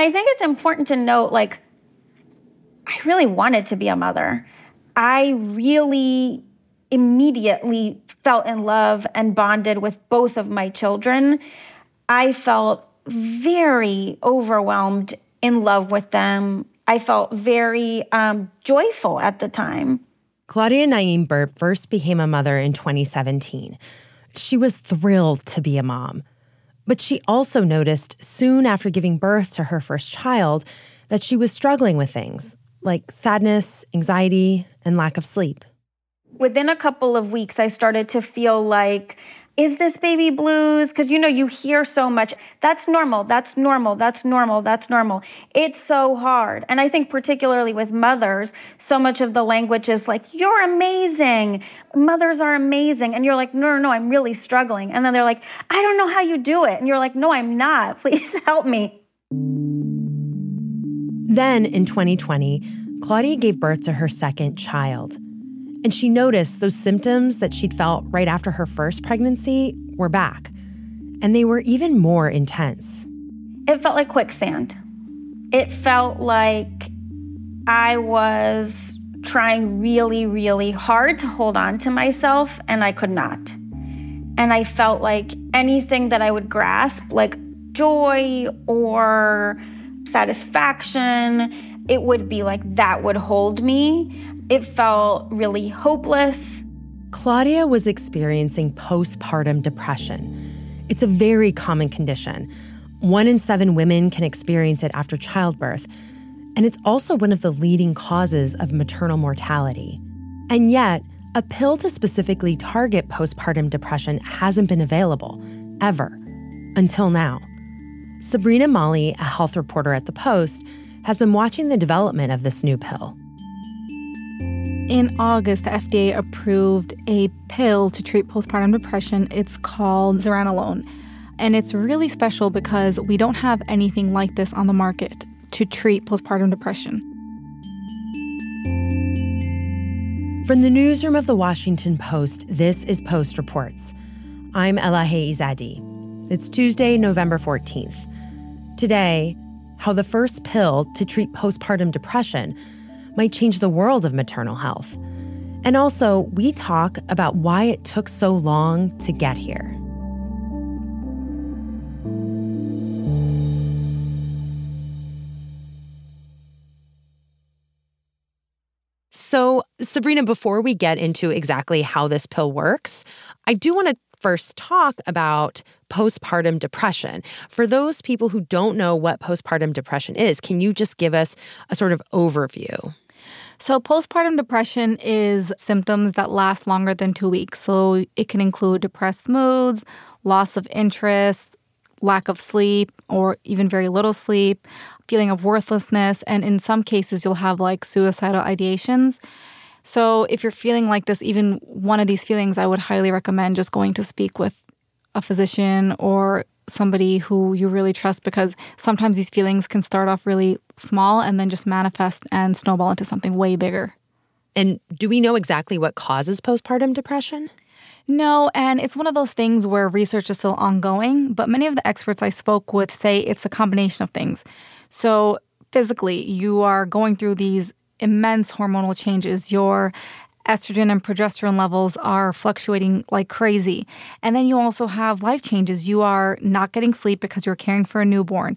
I think it's important to note like, I really wanted to be a mother. I really immediately felt in love and bonded with both of my children. I felt very overwhelmed in love with them. I felt very um, joyful at the time. Claudia Naim first became a mother in 2017. She was thrilled to be a mom. But she also noticed soon after giving birth to her first child that she was struggling with things like sadness, anxiety, and lack of sleep. Within a couple of weeks, I started to feel like is this baby blues? Because you know, you hear so much. That's normal. That's normal. That's normal. That's normal. It's so hard. And I think, particularly with mothers, so much of the language is like, you're amazing. Mothers are amazing. And you're like, no, no, no, I'm really struggling. And then they're like, I don't know how you do it. And you're like, no, I'm not. Please help me. Then in 2020, Claudia gave birth to her second child. And she noticed those symptoms that she'd felt right after her first pregnancy were back. And they were even more intense. It felt like quicksand. It felt like I was trying really, really hard to hold on to myself, and I could not. And I felt like anything that I would grasp, like joy or satisfaction, it would be like that would hold me. It felt really hopeless. Claudia was experiencing postpartum depression. It's a very common condition. One in seven women can experience it after childbirth, and it's also one of the leading causes of maternal mortality. And yet, a pill to specifically target postpartum depression hasn't been available, ever, until now. Sabrina Malhi, a health reporter at The Post, has been watching the development of this new pill. In August, the FDA approved a pill to treat postpartum depression. It's called zuranolone. And it's really special because we don't have anything like this on the market to treat postpartum depression. From the newsroom of the Washington Post, this is Post Reports. I'm Elahe Izadi. It's Tuesday, November 14th. Today, how the first pill to treat postpartum depression might change the world of maternal health. And also, we talk about why it took so long to get here. So, Sabrina, before we get into exactly how this pill works, I do want to first talk about postpartum depression. For those people who don't know what postpartum depression is, can you just give us a sort of overview? So, postpartum depression is symptoms that last longer than two weeks. So, it can include depressed moods, loss of interest, lack of sleep, or even very little sleep, feeling of worthlessness. And in some cases, you'll have like suicidal ideations. So, if you're feeling like this, even one of these feelings, I would highly recommend just going to speak with a physician or somebody who you really trust because sometimes these feelings can start off really small and then just manifest and snowball into something way bigger. And do we know exactly what causes postpartum depression? No, and it's one of those things where research is still ongoing, but many of the experts I spoke with say it's a combination of things. So, physically, you are going through these immense hormonal changes. Your estrogen and progesterone levels are fluctuating like crazy. And then you also have life changes. You are not getting sleep because you're caring for a newborn.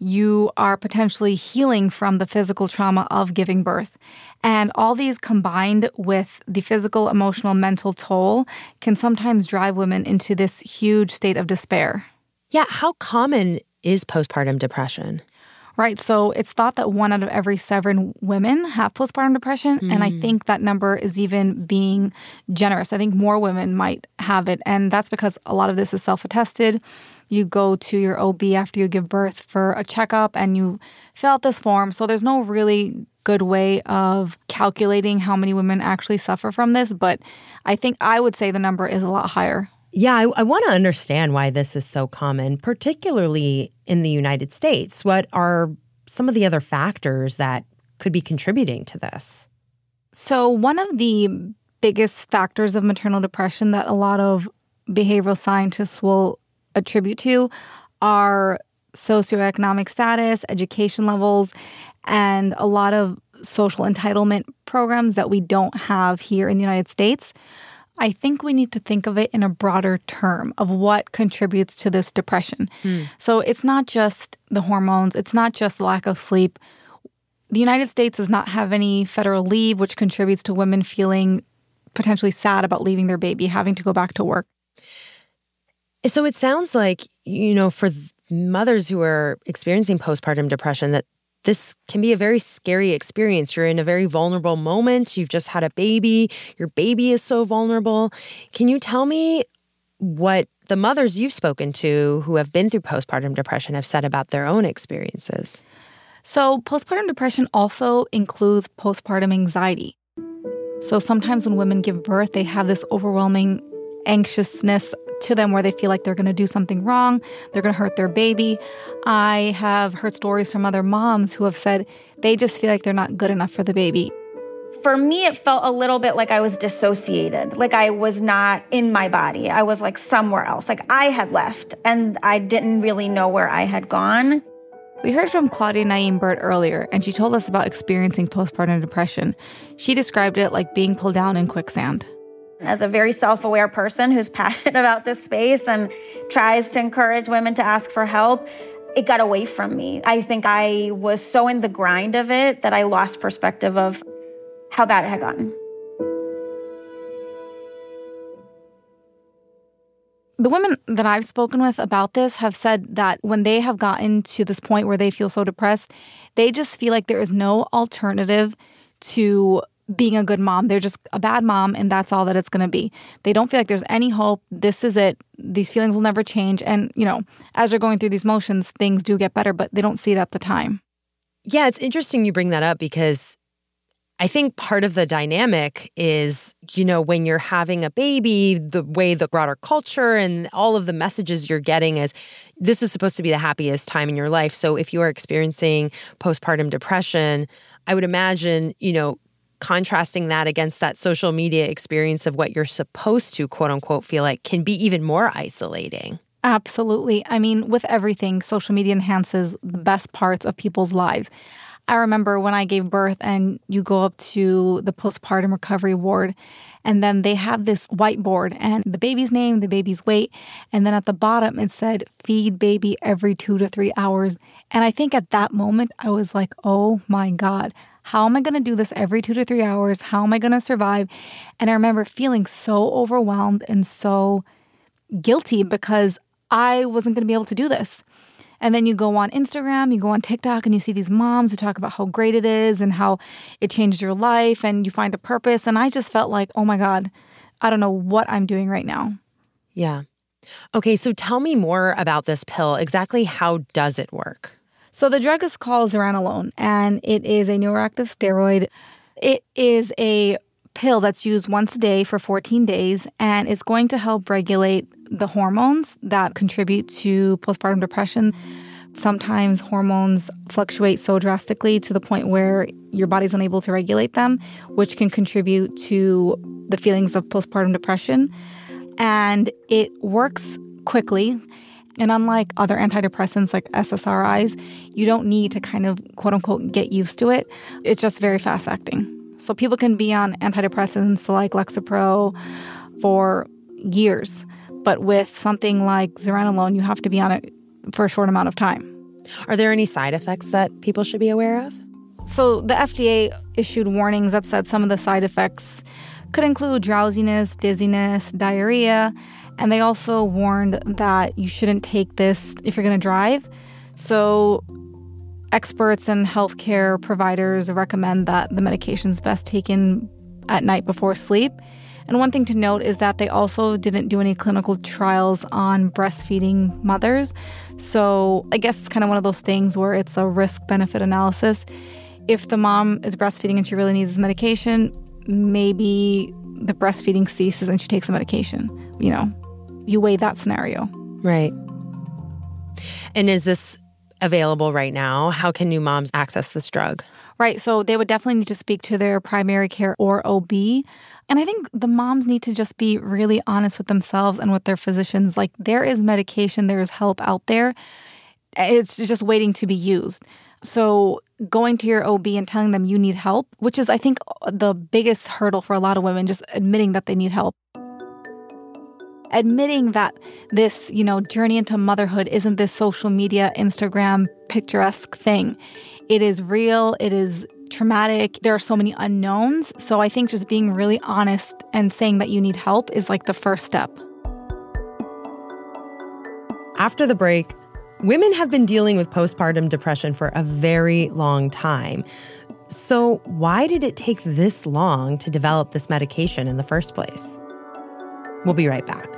You are potentially healing from the physical trauma of giving birth. And all these combined with the physical, emotional, mental toll can sometimes drive women into this huge state of despair. Yeah, how common is postpartum depression? Right. So it's thought that one out of every seven women have postpartum depression. Mm. And I hmm. think that number is even being generous. I think more women might have it. And that's because a lot of this is self attested. You go to your OB after you give birth for a checkup and you fill out this form. So there's no really good way of calculating how many women actually suffer from this. But I think I would say the number is a lot higher. Yeah, I, I want to understand why this is so common, particularly in the United States. What are some of the other factors that could be contributing to this? So, one of the biggest factors of maternal depression that a lot of behavioral scientists will attribute to are socioeconomic status, education levels, and a lot of social entitlement programs that we don't have here in the United States. I think we need to think of it in a broader term of what contributes to this depression. Hmm. So it's not just the hormones, it's not just the lack of sleep. The United States does not have any federal leave, which contributes to women feeling potentially sad about leaving their baby, having to go back to work. So it sounds like, you know, for mothers who are experiencing postpartum depression, that this can be a very scary experience. You're in a very vulnerable moment. You've just had a baby. Your baby is so vulnerable. Can you tell me what the mothers you've spoken to who have been through postpartum depression have said about their own experiences? So, postpartum depression also includes postpartum anxiety. So, sometimes when women give birth, they have this overwhelming anxiousness to them where they feel like they're going to do something wrong, they're going to hurt their baby. I have heard stories from other moms who have said they just feel like they're not good enough for the baby. For me, it felt a little bit like I was dissociated, like I was not in my body. I was like somewhere else, like I had left and I didn't really know where I had gone. We heard from Claudia Naim Burt earlier, and she told us about experiencing postpartum depression. She described it like being pulled down in quicksand. As a very self aware person who's passionate about this space and tries to encourage women to ask for help, it got away from me. I think I was so in the grind of it that I lost perspective of how bad it had gotten. The women that I've spoken with about this have said that when they have gotten to this point where they feel so depressed, they just feel like there is no alternative to being a good mom. They're just a bad mom, and that's all that it's going to be. They don't feel like there's any hope. This is it. These feelings will never change. And, you know, as they're going through these motions, things do get better, but they don't see it at the time. Yeah, it's interesting you bring that up because I think part of the dynamic is, you know, when you're having a baby, the way the broader culture and all of the messages you're getting is this is supposed to be the happiest time in your life. So if you're experiencing postpartum depression, I would imagine, you know, contrasting that against that social media experience of what you're supposed to quote unquote feel like can be even more isolating. Absolutely. I mean, with everything, social media enhances the best parts of people's lives. I remember when I gave birth and you go up to the postpartum recovery ward and then they have this whiteboard and the baby's name, the baby's weight, and then at the bottom it said feed baby every 2 to 3 hours. And I think at that moment I was like, "Oh my god, how am I going to do this every two to three hours? How am I going to survive? And I remember feeling so overwhelmed and so guilty because I wasn't going to be able to do this. And then you go on Instagram, you go on TikTok, and you see these moms who talk about how great it is and how it changed your life and you find a purpose. And I just felt like, oh my God, I don't know what I'm doing right now. Yeah. Okay, so tell me more about this pill. Exactly how does it work? So the drug is called zuranolone, and it is a neuroactive steroid. It is a pill that's used once a day for 14 days, and it's going to help regulate the hormones that contribute to postpartum depression. Sometimes hormones fluctuate so drastically to the point where your body's unable to regulate them, which can contribute to the feelings of postpartum depression. And it works quickly. And unlike other antidepressants like SSRIs, you don't need to kind of quote unquote get used to it. It's just very fast acting. So people can be on antidepressants like Lexapro for years. But with something like zuranolone, you have to be on it for a short amount of time. Are there any side effects that people should be aware of? So the FDA issued warnings that said some of the side effects could include drowsiness, dizziness, diarrhea, and they also warned that you shouldn't take this if you're going to drive. So, experts and healthcare providers recommend that the medication is best taken at night before sleep. And one thing to note is that they also didn't do any clinical trials on breastfeeding mothers. So, I guess it's kind of one of those things where it's a risk benefit analysis. If the mom is breastfeeding and she really needs this medication, maybe the breastfeeding ceases and she takes the medication, you know, you weigh that scenario. Right. And is this available right now? How can new moms access this drug? Right. So they would definitely need to speak to their primary care or OB. And I think the moms need to just be really honest with themselves and with their physicians. Like, there is medication, there is help out there. it's just waiting to be used. So going to your OB and telling them you need help, which is I think the biggest hurdle for a lot of women just admitting that they need help. Admitting that this, you know, journey into motherhood isn't this social media, Instagram picturesque thing. It is real, it is traumatic. There are so many unknowns. So I think just being really honest and saying that you need help is like the first step. After the break, women have been dealing with postpartum depression for a very long time. So, why did it take this long to develop this medication in the first place? We'll be right back.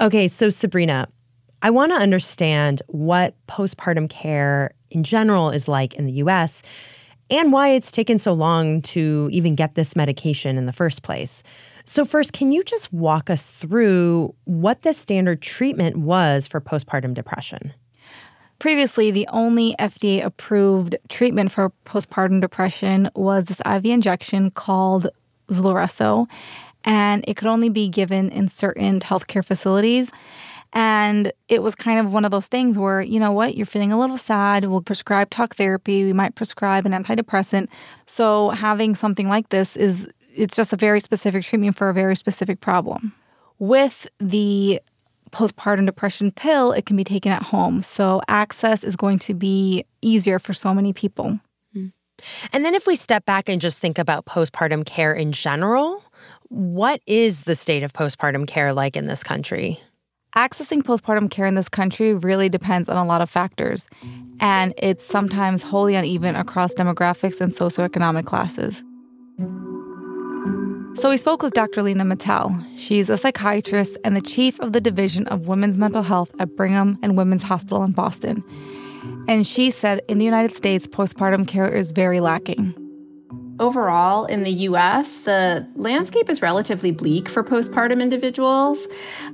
Okay, so Sabrina, I want to understand what postpartum care in general is like in the US and why it's taken so long to even get this medication in the first place. So, first, can you just walk us through what the standard treatment was for postpartum depression? Previously, the only FDA approved treatment for postpartum depression was this IV injection called Zulresso and it could only be given in certain healthcare facilities. And it was kind of one of those things where, you know what, you're feeling a little sad, we'll prescribe talk therapy, we might prescribe an antidepressant. So having something like this is it's just a very specific treatment for a very specific problem. With the postpartum depression pill, it can be taken at home. So access is going to be easier for so many people. Hmm. And then if we step back and just think about postpartum care in general, what is the state of postpartum care like in this country? Accessing postpartum care in this country really depends on a lot of factors, and it's sometimes wholly uneven across demographics and socioeconomic classes. So we spoke with Dr. Leena Mittal. She's a psychiatrist and the chief of the Division of Women's Mental Health at Brigham and Women's Hospital in Boston. And she said in the United States, postpartum care is very lacking. Overall, in the US, the landscape is relatively bleak for postpartum individuals.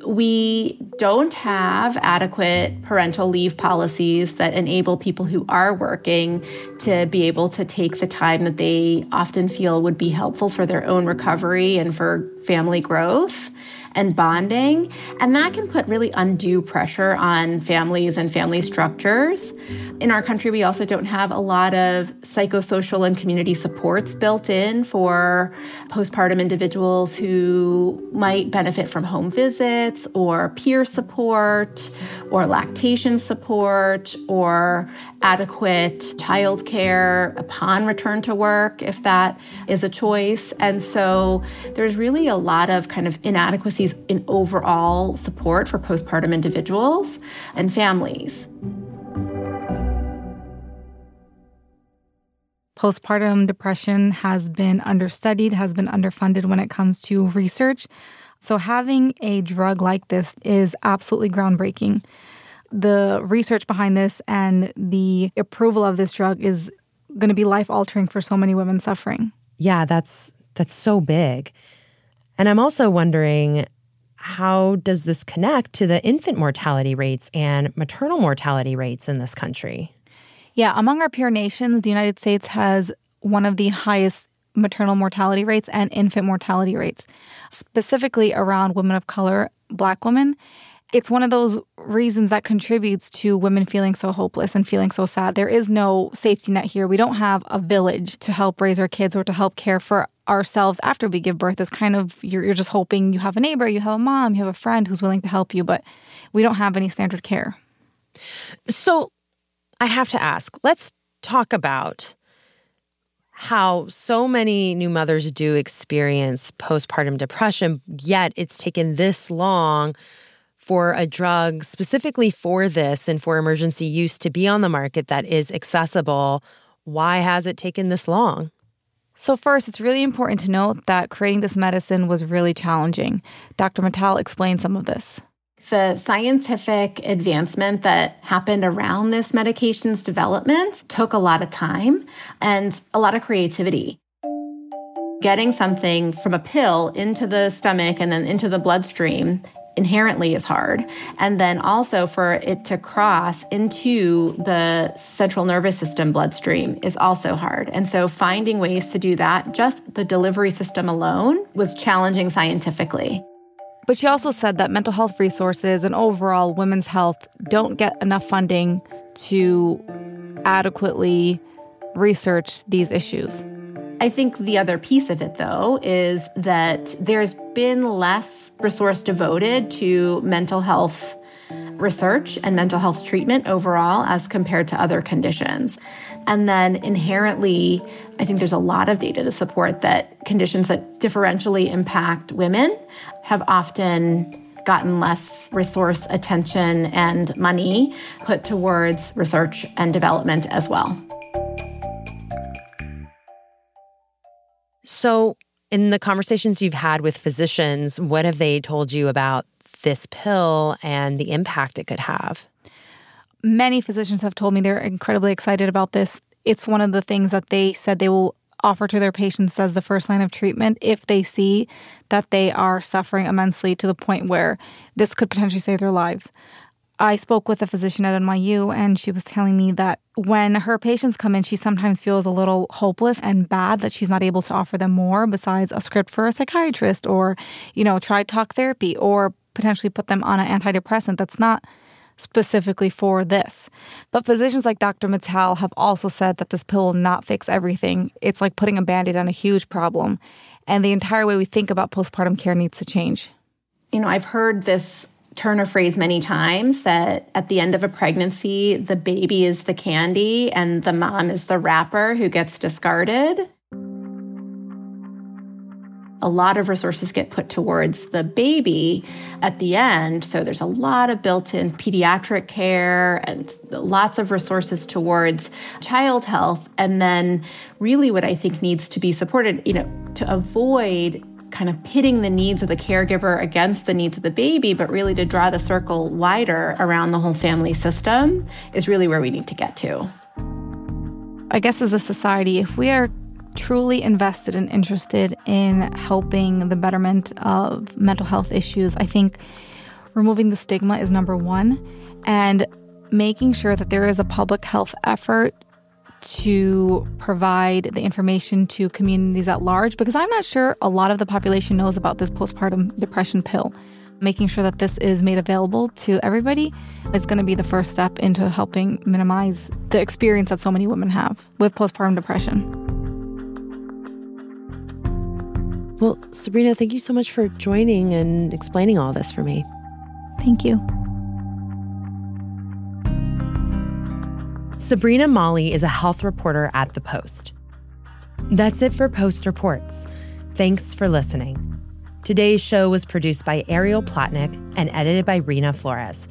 We don't have adequate parental leave policies that enable people who are working to be able to take the time that they often feel would be helpful for their own recovery and for family growth and bonding. And that can put really undue pressure on families and family structures. In our country, we also don't have a lot of psychosocial and community supports built in for postpartum individuals who might benefit from home visits or peer support or lactation support or adequate childcare upon return to work if that is a choice. And so there's really a lot of kind of inadequacies in overall support for postpartum individuals and families. Postpartum depression has been understudied, has been underfunded when it comes to research. So, having a drug like this is absolutely groundbreaking the research behind this and the approval of this drug is going to be life altering for so many women suffering. Yeah, that's that's so big. And I'm also wondering how does this connect to the infant mortality rates and maternal mortality rates in this country? Yeah, among our peer nations, the United States has one of the highest maternal mortality rates and infant mortality rates, specifically around women of color, black women it's one of those reasons that contributes to women feeling so hopeless and feeling so sad. There is no safety net here. We don't have a village to help raise our kids or to help care for ourselves after we give birth. It's kind of you're, you're just hoping you have a neighbor, you have a mom, you have a friend who's willing to help you, but we don't have any standard care. So I have to ask, let's talk about how so many new mothers do experience postpartum depression, yet it's taken this long for a drug specifically for this and for emergency use to be on the market that is accessible, why has it taken this long? So, first, it's really important to note that creating this medicine was really challenging. Dr. Mittal explained some of this. The scientific advancement that happened around this medication's development took a lot of time and a lot of creativity. Getting something from a pill into the stomach and then into the bloodstream inherently is hard. And then also for it to cross into the central nervous system bloodstream is also hard. And so finding ways to do that, just the delivery system alone, was challenging scientifically. But she also said that mental health resources and overall women's health don't get enough funding to adequately research these issues. I think the other piece of it, though, is that there's been less resource devoted to mental health research and mental health treatment overall as compared to other conditions. And then inherently, I think there's a lot of data to support that conditions that differentially impact women have often gotten less resource attention and money put towards research and development as well. So, in the conversations you've had with physicians, what have they told you about this pill and the impact it could have? Many physicians have told me they're incredibly excited about this. It's one of the things that they said they will offer to their patients as the first line of treatment if they see that they are suffering immensely to the point where this could potentially save their lives. I spoke with a physician at NYU, and she was telling me that when her patients come in, she sometimes feels a little hopeless and bad that she's not able to offer them more besides a script for a psychiatrist or, you know, try talk therapy or potentially put them on an antidepressant that's not specifically for this. But physicians like Dr. Mittal have also said that this pill will not fix everything. It's like putting a band aid on a huge problem. And the entire way we think about postpartum care needs to change. You know, I've heard this turn a phrase many times that at the end of a pregnancy, the baby is the candy and the mom is the wrapper who gets discarded. A lot of resources get put towards the baby at the end. So there's a lot of built in pediatric care and lots of resources towards child health. And then, really, what I think needs to be supported, you know, to avoid kind of pitting the needs of the caregiver against the needs of the baby, but really to draw the circle wider around the whole family system is really where we need to get to. I guess as a society, if we are truly invested and interested in helping the betterment of mental health issues, I think removing the stigma is number one. And making sure that there is a public health effort to provide the information to communities at large because I'm not sure a lot of the population knows about this postpartum depression pill. Making sure that this is made available to everybody is going to be the first step into helping minimize the experience that so many women have with postpartum depression. Well, Sabrina, thank you so much for joining and explaining all this for me. Thank you. Sabrina Malhi is a health reporter at The Post. That's it for Post Reports. Thanks for listening. Today's show was produced by Ariel Plotnick and edited by Reena Flores.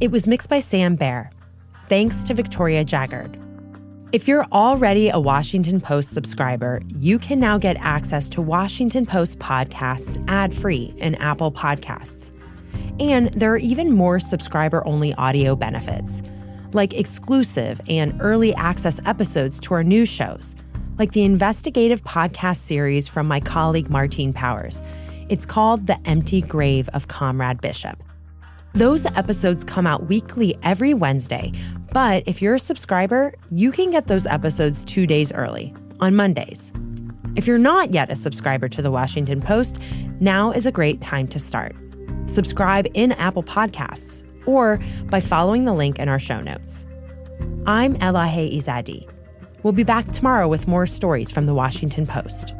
It was mixed by Sam Bair. Thanks to Victoria Jaggard. If you're already a Washington Post subscriber, you can now get access to Washington Post podcasts ad free in Apple Podcasts. And there are even more subscriber only audio benefits like exclusive and early access episodes to our news shows, like the investigative podcast series from my colleague Martine Powers. It's called The Empty Grave of Comrade Bishop. Those episodes come out weekly every Wednesday, but if you're a subscriber, you can get those episodes two days early, on Mondays. If you're not yet a subscriber to the Washington Post, now is a great time to start. Subscribe in Apple Podcasts or by following the link in our show notes. I'm Elahe Izadi. We'll be back tomorrow with more stories from the Washington Post.